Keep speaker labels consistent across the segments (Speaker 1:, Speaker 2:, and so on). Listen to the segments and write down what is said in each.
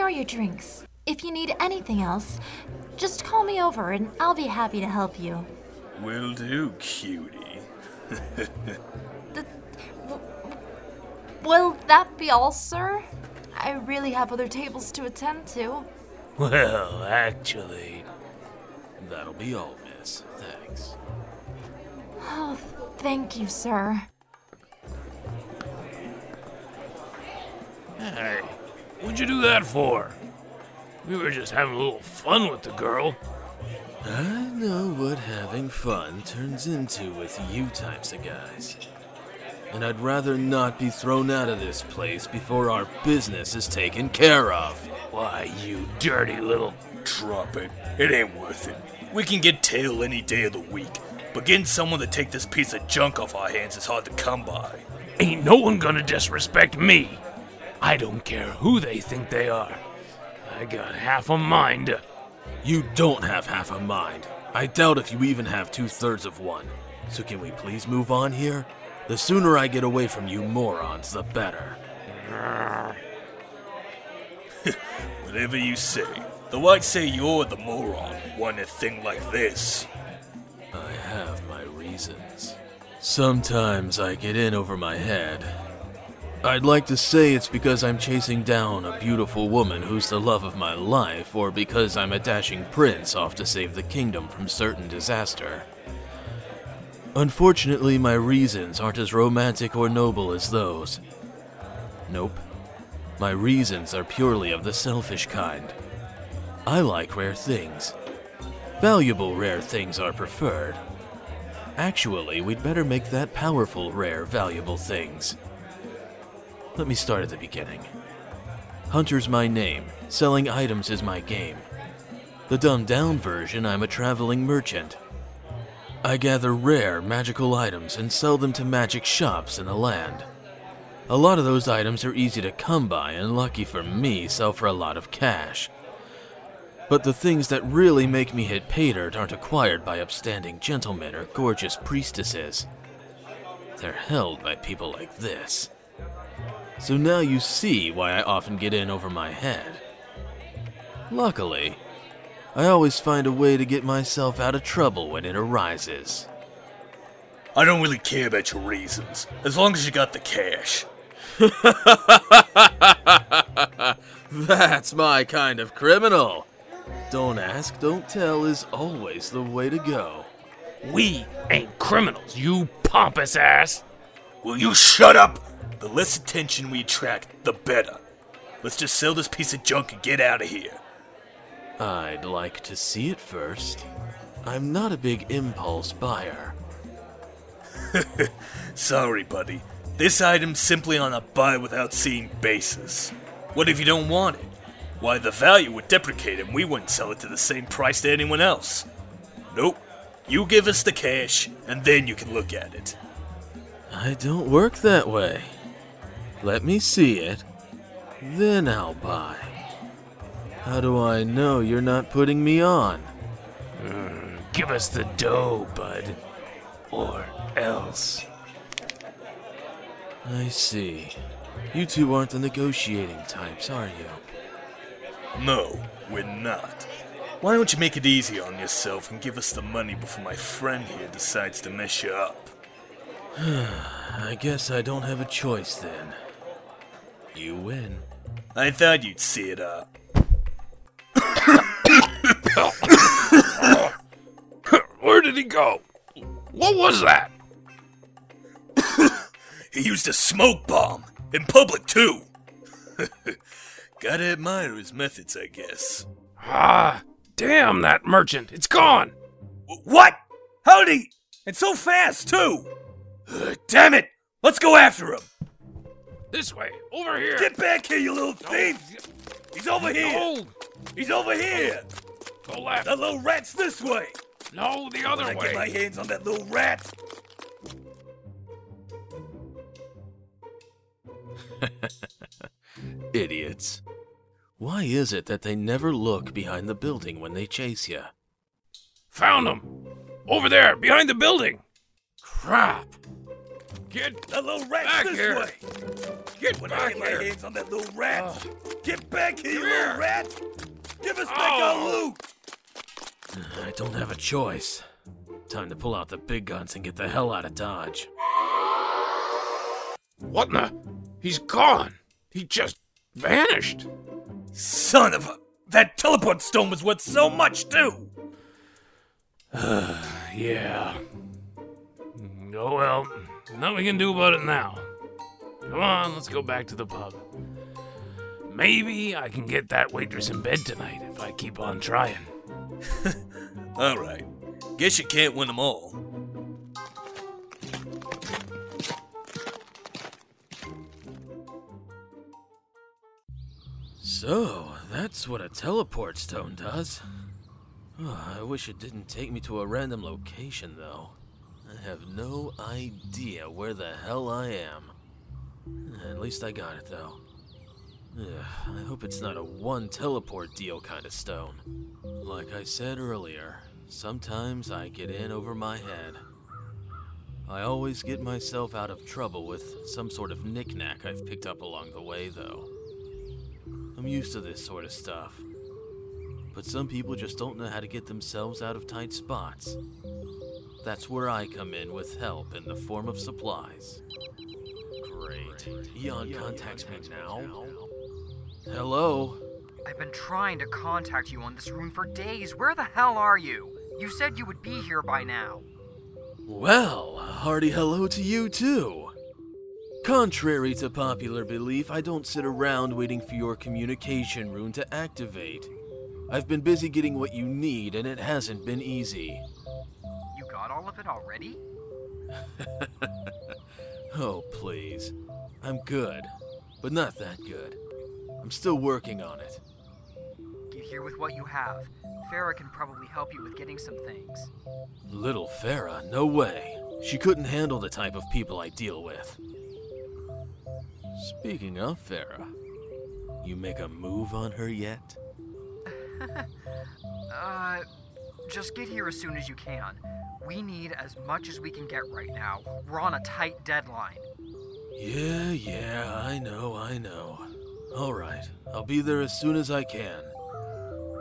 Speaker 1: here are your drinks. If you need anything else, just call me over and I'll be happy to help you.
Speaker 2: Will do, cutie.
Speaker 1: Will that be all, sir? I really have other tables to attend to.
Speaker 3: Well, actually, that'll be all, miss. Thanks.
Speaker 1: Oh, thank you, sir.
Speaker 3: Hey, what'd you do that for? We were just having a little fun with the girl.
Speaker 4: I know what having fun turns into with you types of guys. And I'd rather not be thrown out of this place before our business is taken care of.
Speaker 3: Why, you dirty little.
Speaker 2: Drop it. It ain't worth it. We can get tail any day of the week, but getting someone to take this piece of junk off our hands is hard to come by.
Speaker 3: Ain't no one gonna disrespect me. I don't care who they think they are. I got half a mind.
Speaker 4: You don't have half a mind. I doubt if you even have two thirds of one. So can we please move on here? The sooner I get away from you morons, the better.
Speaker 2: Whatever you say. Though I'd say you're the moron, wanting a thing like this.
Speaker 4: I have my reasons. Sometimes I get in over my head. I'd like to say it's because I'm chasing down a beautiful woman who's the love of my life, or because I'm a dashing prince off to save the kingdom from certain disaster. Unfortunately, my reasons aren't as romantic or noble as those. Nope. My reasons are purely of the selfish kind. I like rare things. Valuable rare things are preferred. Actually, we'd better make that powerful, rare, valuable things. Let me start at the beginning. Hunter's my name, selling items is my game. The dumbed down version, I'm a traveling merchant. I gather rare, magical items and sell them to magic shops in the land. A lot of those items are easy to come by, and lucky for me, sell for a lot of cash. But the things that really make me hit pay dirt aren't acquired by upstanding gentlemen or gorgeous priestesses. They're held by people like this. So now you see why I often get in over my head. Luckily, I always find a way to get myself out of trouble when it arises.
Speaker 2: I don't really care about your reasons, as long as you got the cash.
Speaker 4: That's my kind of criminal. Don't ask, don't tell is always the way to go.
Speaker 3: We ain't criminals, you pompous ass.
Speaker 2: Will you shut up? The less attention we attract, the better. Let's just sell this piece of junk and get out of here.
Speaker 4: I'd like to see it first. I'm not a big impulse buyer.
Speaker 2: Sorry, buddy. This item's simply on a buy without seeing basis. What if you don't want it? Why, the value would deprecate and we wouldn't sell it to the same price to anyone else. Nope. You give us the cash, and then you can look at it.
Speaker 4: I don't work that way. Let me see it, then I'll buy. How do I know you're not putting me on?
Speaker 3: Mm, give us the dough, bud. Or else.
Speaker 4: I see. You two aren't the negotiating types, are you?
Speaker 2: No, we're not. Why don't you make it easy on yourself and give us the money before my friend here decides to mess you up?
Speaker 4: I guess I don't have a choice then. You win.
Speaker 2: I thought you'd see it up.
Speaker 3: Where did he go? What was that?
Speaker 2: he used a smoke bomb in public too. Gotta admire his methods, I guess.
Speaker 3: Ah, damn that merchant! It's gone.
Speaker 2: What? How did he? And so fast too. Uh, damn it! Let's go after him.
Speaker 3: This way, over here.
Speaker 2: Get back here, you little thief! He's over here.
Speaker 3: No.
Speaker 2: He's over here.
Speaker 3: Go left.
Speaker 2: That little rat's this way.
Speaker 3: No, the other
Speaker 2: when
Speaker 3: way.
Speaker 2: I get my hands on that little rat.
Speaker 4: Idiots. Why is it that they never look behind the building when they chase you?
Speaker 3: Found him! Over there, behind the building! Crap! Get
Speaker 2: That little rat
Speaker 3: Back
Speaker 2: this
Speaker 3: here.
Speaker 2: way!
Speaker 3: get
Speaker 2: When I
Speaker 3: back
Speaker 2: get my
Speaker 3: here.
Speaker 2: hands on that little rat! Oh. Get back here, you little rat! Give us back
Speaker 3: Oh.
Speaker 2: our loot!
Speaker 4: I don't have a choice. Time to pull out the big guns and get the hell out of Dodge.
Speaker 3: What in the? He's gone. He just vanished.
Speaker 2: Son of a... That teleport stone was worth so much, too!
Speaker 3: Yeah. Oh well, nothing we can do about it now. Come on, let's go back to the pub. Maybe I can get that waitress in bed tonight if I keep on trying.
Speaker 2: Alright. Guess you can't win them all.
Speaker 4: So, that's what a teleport stone does. Oh, I wish it didn't take me to a random location, though. Have no idea where the hell I am. At least I got it, though. Ugh, I hope it's not a one teleport deal kind of stone. Like I said earlier, sometimes I get in over my head. I always get myself out of trouble with some sort of knickknack I've picked up along the way, though. I'm used to this sort of stuff. But some people just don't know how to get themselves out of tight spots. That's where I come in with help in the form of supplies. Great. Eon contacts me now. Hello?
Speaker 5: I've been trying to contact you on this rune for days. Where the hell are you? You said you would be here by now.
Speaker 4: Well, a hearty hello to you too. Contrary to popular belief, I don't sit around waiting for your communication rune to activate. I've been busy getting what you need, and it hasn't been easy.
Speaker 5: All of it already?
Speaker 4: Oh, please. I'm good, but not that good. I'm still working on it.
Speaker 5: Get here with what you have. Fera can probably help you with getting some things.
Speaker 4: Little Fera, no way. She couldn't handle the type of people I deal with. Speaking of Fera, you make a move on her yet?
Speaker 5: Uh, just get here as soon as you can. We need as much as we can get right now. We're on a tight deadline.
Speaker 4: Yeah, yeah, I know, I know. Alright, I'll be there as soon as I can.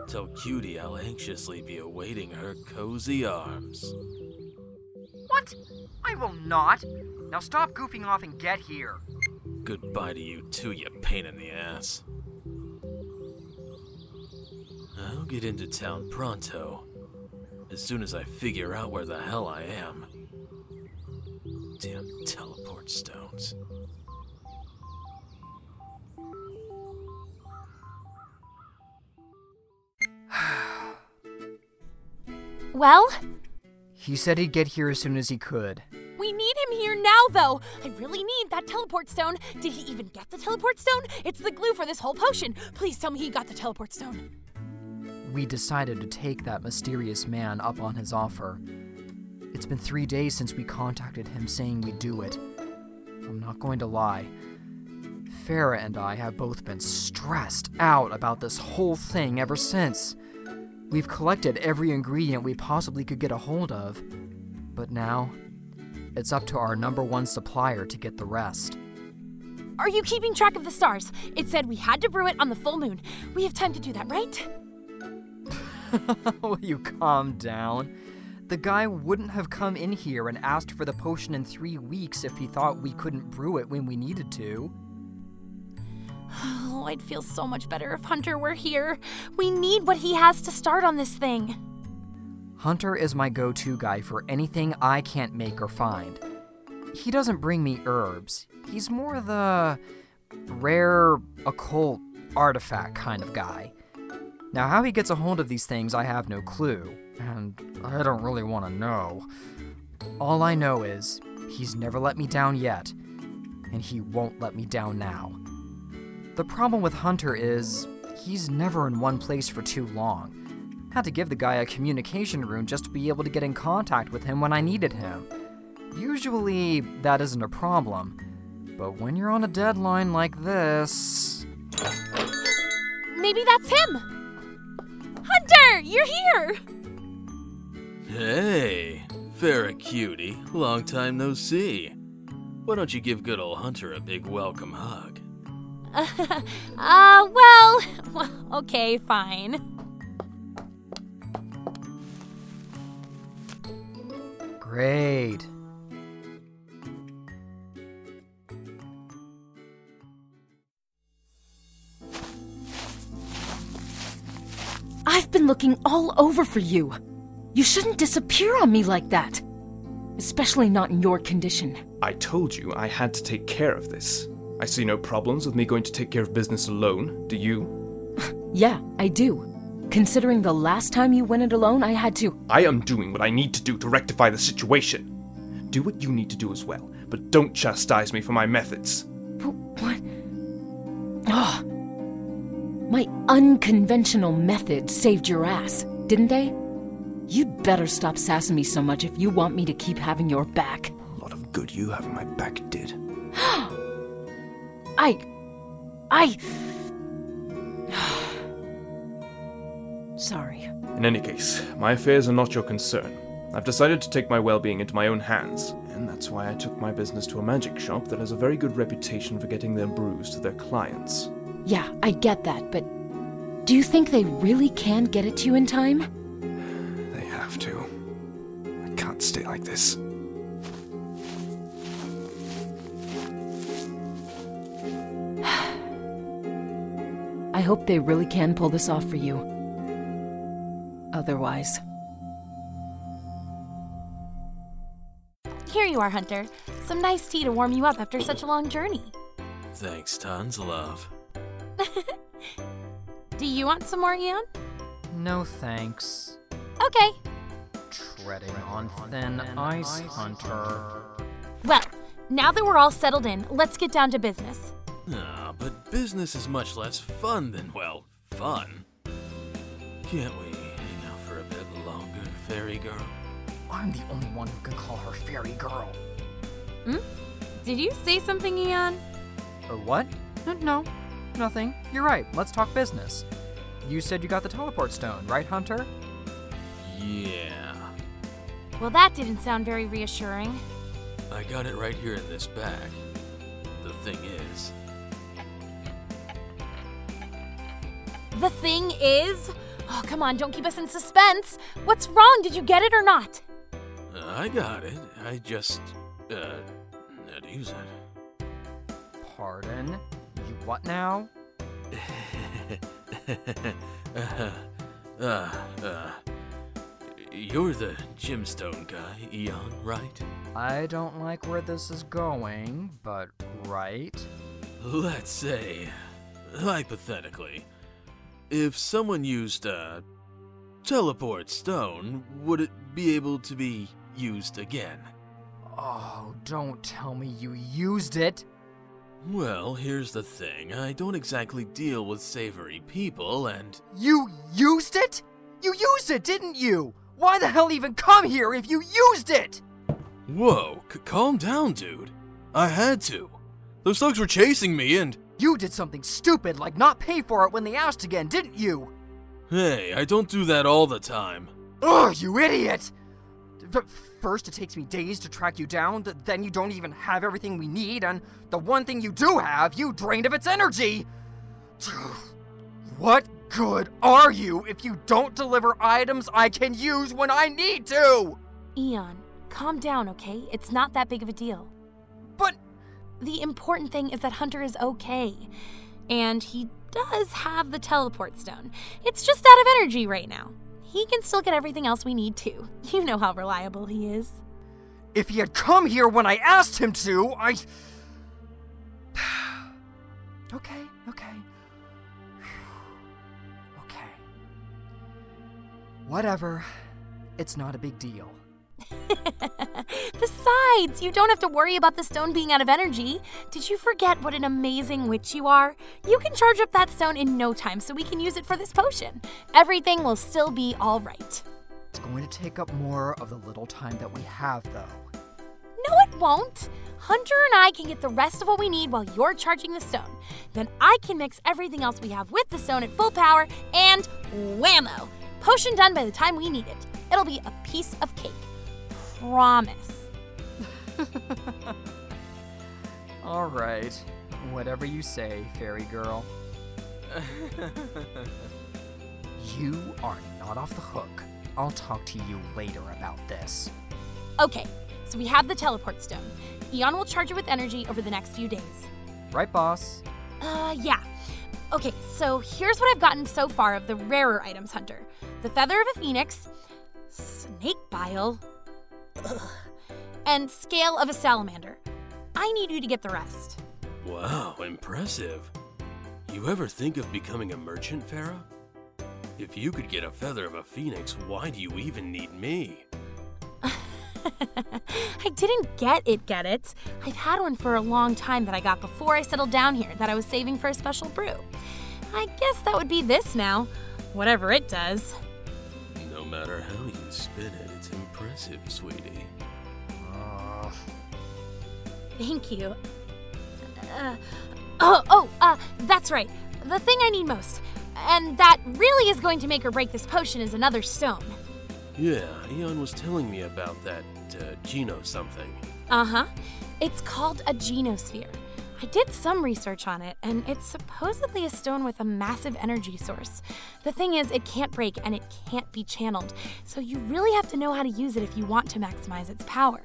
Speaker 4: Tell Cutie I'll anxiously be awaiting her cozy arms.
Speaker 5: What? I will not. Now stop goofing off and get here.
Speaker 4: Goodbye to you too, you pain in the ass. I'll get into town pronto. As soon as I figure out where the hell I am. Damn teleport stones.
Speaker 1: Well,
Speaker 5: He said he'd get here as soon as he could.
Speaker 6: We need him here now, though. I really need that teleport stone. Did he even get the teleport stone? It's the glue for this whole potion. Please tell me he got the teleport stone.
Speaker 5: We decided to take that mysterious man up on his offer. It's been three days since we contacted him saying we'd do it. I'm not going to lie. Fera and I have both been stressed out about this whole thing ever since. We've collected every ingredient we possibly could get a hold of, but now it's up to our number one supplier to get the rest.
Speaker 6: Are you keeping track of the stars? It said we had to brew it on the full moon. We have time to do that, right?
Speaker 5: Will you calm down? The guy wouldn't have come in here and asked for the potion in three weeks if he thought we couldn't brew it when we needed to.
Speaker 6: Oh, I'd feel so much better if Hunter were here. We need what he has to start on this thing.
Speaker 5: Hunter is my go to guy for anything I can't make or find. He doesn't bring me herbs, he's more the rare, occult artifact kind of guy. Now, how he gets a hold of these things, I have no clue, and I don't really want to know. All I know is he's never let me down yet, and he won't let me down now. The problem with Hunter is he's never in one place for too long. Had to give the guy a communication rune just to be able to get in contact with him when I needed him. Usually, that isn't a problem. But when you're on a deadline like this.
Speaker 6: Maybe that's him. Hunter, you're here.
Speaker 4: Hey, Fera cutie, long time no see. Why don't you give good old Hunter a big welcome hug?
Speaker 6: uh, well, well, okay, fine.
Speaker 5: Great.
Speaker 7: I've been looking all over for you. You shouldn't disappear on me like that. Especially not in your condition.
Speaker 8: I told you I had to take care of this. I see no problems with me going to take care of business alone, do you?
Speaker 7: Yeah, I do. Considering the last time you went it alone, I had to.
Speaker 8: I am doing what I need to do to rectify the situation. Do what you need to do as well, but don't chastise me for my methods.
Speaker 7: My unconventional methods saved your ass, didn't they? You'd better stop sassing me so much if you want me to keep having your back.
Speaker 8: A lot of good you having my back did.
Speaker 7: I. I. Sorry.
Speaker 8: In any case, my affairs are not your concern. I've decided to take my well being into my own hands, and that's why I took my business to a magic shop that has a very good reputation for getting their brews to their clients.
Speaker 7: Yeah, I get that, but do you think they really can get it to you in time?
Speaker 8: They have to. I can't stay like this.
Speaker 7: I hope they really can pull this off for you. Otherwise.
Speaker 6: Here you are, Hunter. Some nice tea to warm you up after such a long journey.
Speaker 4: Thanks tons, love.
Speaker 6: Do you want some more, Eon?
Speaker 5: No thanks.
Speaker 6: Okay.
Speaker 5: Treading on thin ice, Hunter.
Speaker 6: Well, now that we're all settled in, let's get down to business.
Speaker 4: Ah, but business is much less fun than, well, fun. Can't we hang out for a bit longer, fairy girl?
Speaker 5: I'm the only one who can call her fairy girl. Hmm?
Speaker 6: Did you say something, Eon?
Speaker 5: Uh, what? N- No, nothing. You're right. Let's talk business. You said you got the teleport stone, right, Hunter?
Speaker 4: Yeah.
Speaker 6: Well, that didn't sound very reassuring.
Speaker 4: I got it right here in this bag. The thing is,
Speaker 6: The thing is. Oh, come on, don't keep us in suspense. What's wrong? Did you get it or not?
Speaker 4: uh, I got it. I just, uh, how to use it.
Speaker 5: Pardon? What now?
Speaker 4: uh, uh, uh, you're the gemstone guy, Eon, right?
Speaker 5: I don't like where this is going, but right?
Speaker 4: Let's say, hypothetically, if someone used a teleport stone, would it be able to be used again?
Speaker 5: Oh, don't tell me you used it.
Speaker 4: Well, here's the thing I don't exactly deal with savory people, and
Speaker 5: You used it? You used it, didn't you? Why the hell even come here if you used it?
Speaker 4: Whoa, c- calm down, dude. I had to. Those thugs were chasing me, and
Speaker 5: You did something stupid like not pay for it when they asked again, didn't you?
Speaker 4: hey, I don't do that all the time.
Speaker 5: Ugh, you idiot! First, it takes me days to track you down, then you don't even have everything we need, and the one thing you do have, you drained of its energy! What good are you if you don't deliver items I can use when I need to?
Speaker 6: Eon, calm down, okay? It's not that big of a deal.
Speaker 5: But
Speaker 6: The important thing is that Hunter is okay. And he does have the teleport stone. It's just out of energy right now. He can still get everything else we need too. You know how reliable he is.
Speaker 5: if he had come here when I asked him to, I. okay, okay. okay. Whatever. It's not a big deal.
Speaker 6: Besides, you don't have to worry about the stone being out of energy. Did you forget what an amazing witch you are? You can charge up that stone in no time so we can use it for this potion. Everything will still be all right.
Speaker 5: It's going to take up more of the little time that we have, though.
Speaker 6: No, it won't. Hunter and I can get the rest of what we need while you're charging the stone. Then I can mix everything else we have with the stone at full power, and whammo! Potion done by the time we need it. It'll be a piece of cake. Promise.
Speaker 5: All right. Whatever you say, fairy girl. you are not off the hook. I'll talk to you later about this.
Speaker 6: Okay, so we have the teleport stone. Eon will charge it with energy over the next few days.
Speaker 5: Right, boss?
Speaker 6: Uh, yeah. Okay, so here's what I've gotten so far of the rarer items, Hunter the feather of a phoenix, snake bile, ugh, and scale of a salamander. I need you to get the rest.
Speaker 4: Wow, impressive. You ever think of becoming a merchant, Fera? If you could get a feather of a phoenix, why do you even need me?
Speaker 6: I didn't get it, get it? I've had one for a long time that I got before I settled down here that I was saving for a special brew. I guess that would be this now, whatever it does.
Speaker 4: No matter how you spin it, it's impressive, sweetie.
Speaker 6: Thank you. Uh, oh, oh, uh, that's right. The thing I need most, and that really is going to make or break this potion, is another stone.
Speaker 4: Yeah, Eon was telling me about that uh, Geno something.
Speaker 6: Uh huh. It's called a genosphere. I did some research on it, and it's supposedly a stone with a massive energy source. The thing is, it can't break and it can't be channeled, so you really have to know how to use it if you want to maximize its power.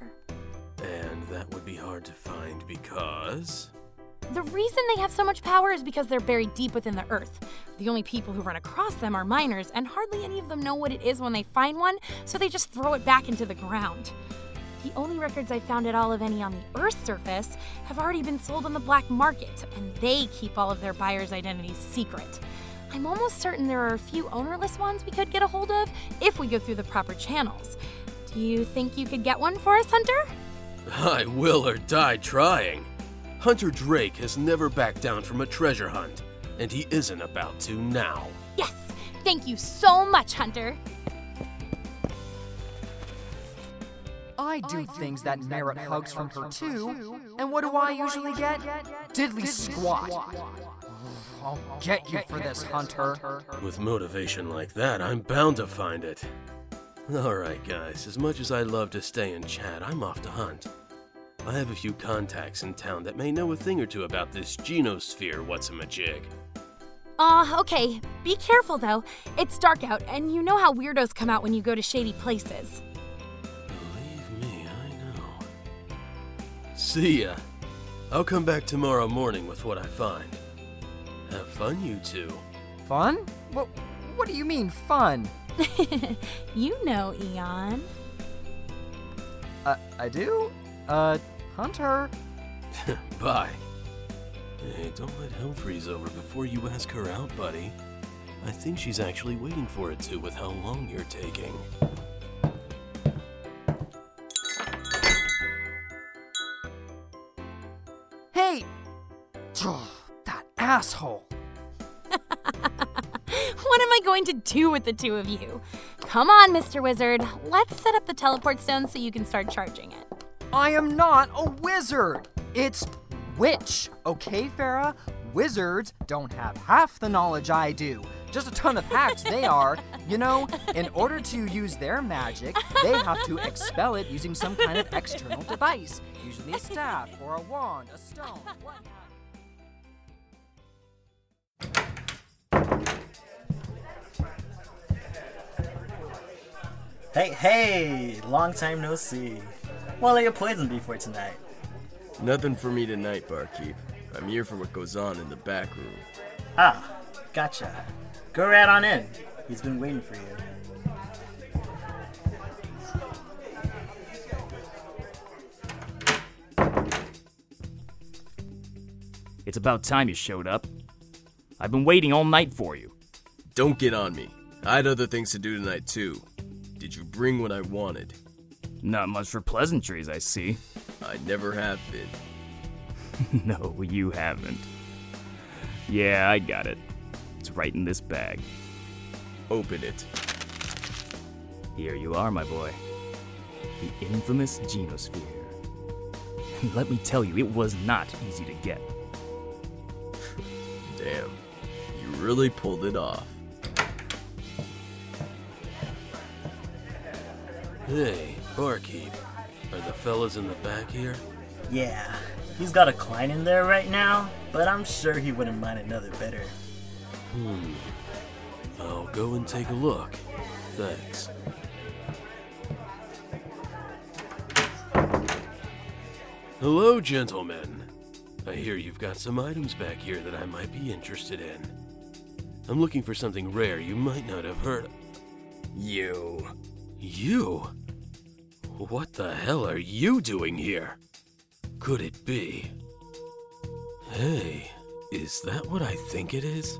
Speaker 4: That would be hard to find because.
Speaker 6: The reason they have so much power is because they're buried deep within the earth. The only people who run across them are miners, and hardly any of them know what it is when they find one, so they just throw it back into the ground. The only records I found at all of any on the Earth's surface have already been sold on the black market, and they keep all of their buyers' identities secret. I'm almost certain there are a few ownerless ones we could get a hold of if we go through the proper channels. Do you think you could get one for us, Hunter?
Speaker 4: I will or die trying. Hunter Drake has never backed down from a treasure hunt, and he isn't about to now.
Speaker 6: Yes! Thank you so much, Hunter!
Speaker 5: I do things that merit hugs from her too. And what do I usually get? Diddly squat. I'll get you for this, Hunter.
Speaker 4: With motivation like that, I'm bound to find it. Alright, guys, as much as I love to stay and chat, I'm off to hunt. I have a few contacts in town that may know a thing or two about this genosphere what's a majig.
Speaker 6: Uh, okay. Be careful though. It's dark out, and you know how weirdos come out when you go to shady places.
Speaker 4: Believe me, I know. See ya. I'll come back tomorrow morning with what I find. Have fun, you two.
Speaker 5: Fun? What, what do you mean, fun?
Speaker 6: you know, Eon.
Speaker 5: Uh, I do? Uh, Hunter?
Speaker 4: Bye. Hey, don't let hell freeze over before you ask her out, buddy. I think she's actually waiting for it too with how long you're taking.
Speaker 5: Hey! that asshole!
Speaker 6: What am I going to do with the two of you? Come on, Mr. Wizard. Let's set up the teleport stone so you can start charging it.
Speaker 5: I am not a wizard! It's witch, okay, Fera? Wizards don't have half the knowledge I do. Just a ton of hacks they are. You know, in order to use their magic, they have to expel it using some kind of external device, usually a staff or a wand, a stone, what
Speaker 9: Hey, hey! Long time no see. What are your poison before tonight?
Speaker 10: Nothing for me tonight, barkeep. I'm here for what goes on in the back room.
Speaker 9: Ah, gotcha. Go right on in. He's been waiting for you.
Speaker 11: It's about time you showed up. I've been waiting all night for you.
Speaker 10: Don't get on me. I had other things to do tonight, too. Did you bring what I wanted?
Speaker 11: Not much for pleasantries, I see.
Speaker 10: I never have been.
Speaker 11: no, you haven't. Yeah, I got it. It's right in this bag.
Speaker 10: Open it.
Speaker 11: Here you are, my boy. The infamous Genosphere. And let me tell you, it was not easy to get.
Speaker 10: Damn. You really pulled it off.
Speaker 4: Hey, barkeep. Are the fellas in the back here?
Speaker 9: Yeah, He's got a client in there right now, but I'm sure he wouldn't mind another better.
Speaker 4: Hmm. I'll go and take a look. Thanks. Hello, gentlemen. I hear you've got some items back here that I might be interested in. I'm looking for something rare you might not have heard. Of.
Speaker 10: You.
Speaker 4: You? What the hell are you doing here? Could it be? Hey, is that what I think it is?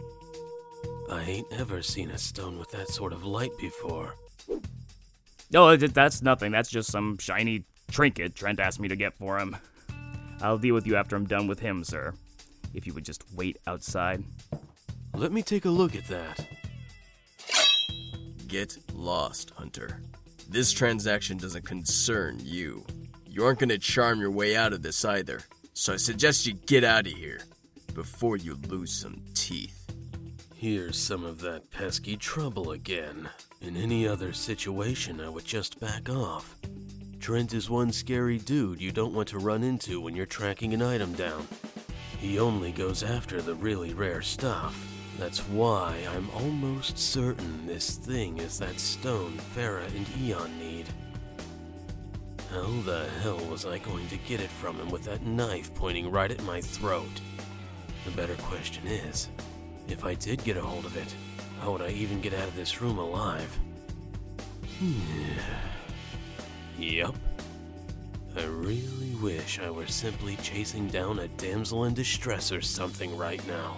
Speaker 4: I ain't ever seen a stone with that sort of light before.
Speaker 11: No, oh, that's nothing. That's just some shiny trinket Trent asked me to get for him. I'll deal with you after I'm done with him, sir. If you would just wait outside.
Speaker 4: Let me take a look at that.
Speaker 10: Get lost, Hunter. This transaction doesn't concern you. You aren't gonna charm your way out of this either, so I suggest you get out of here before you lose some teeth.
Speaker 4: Here's some of that pesky trouble again. In any other situation, I would just back off. Trent is one scary dude you don't want to run into when you're tracking an item down. He only goes after the really rare stuff. That's why I'm almost certain this thing is that stone Fera and Eon need. How the hell was I going to get it from him with that knife pointing right at my throat? The better question is, if I did get a hold of it, how would I even get out of this room alive? Yup. I really wish I were simply chasing down a damsel in distress or something right now.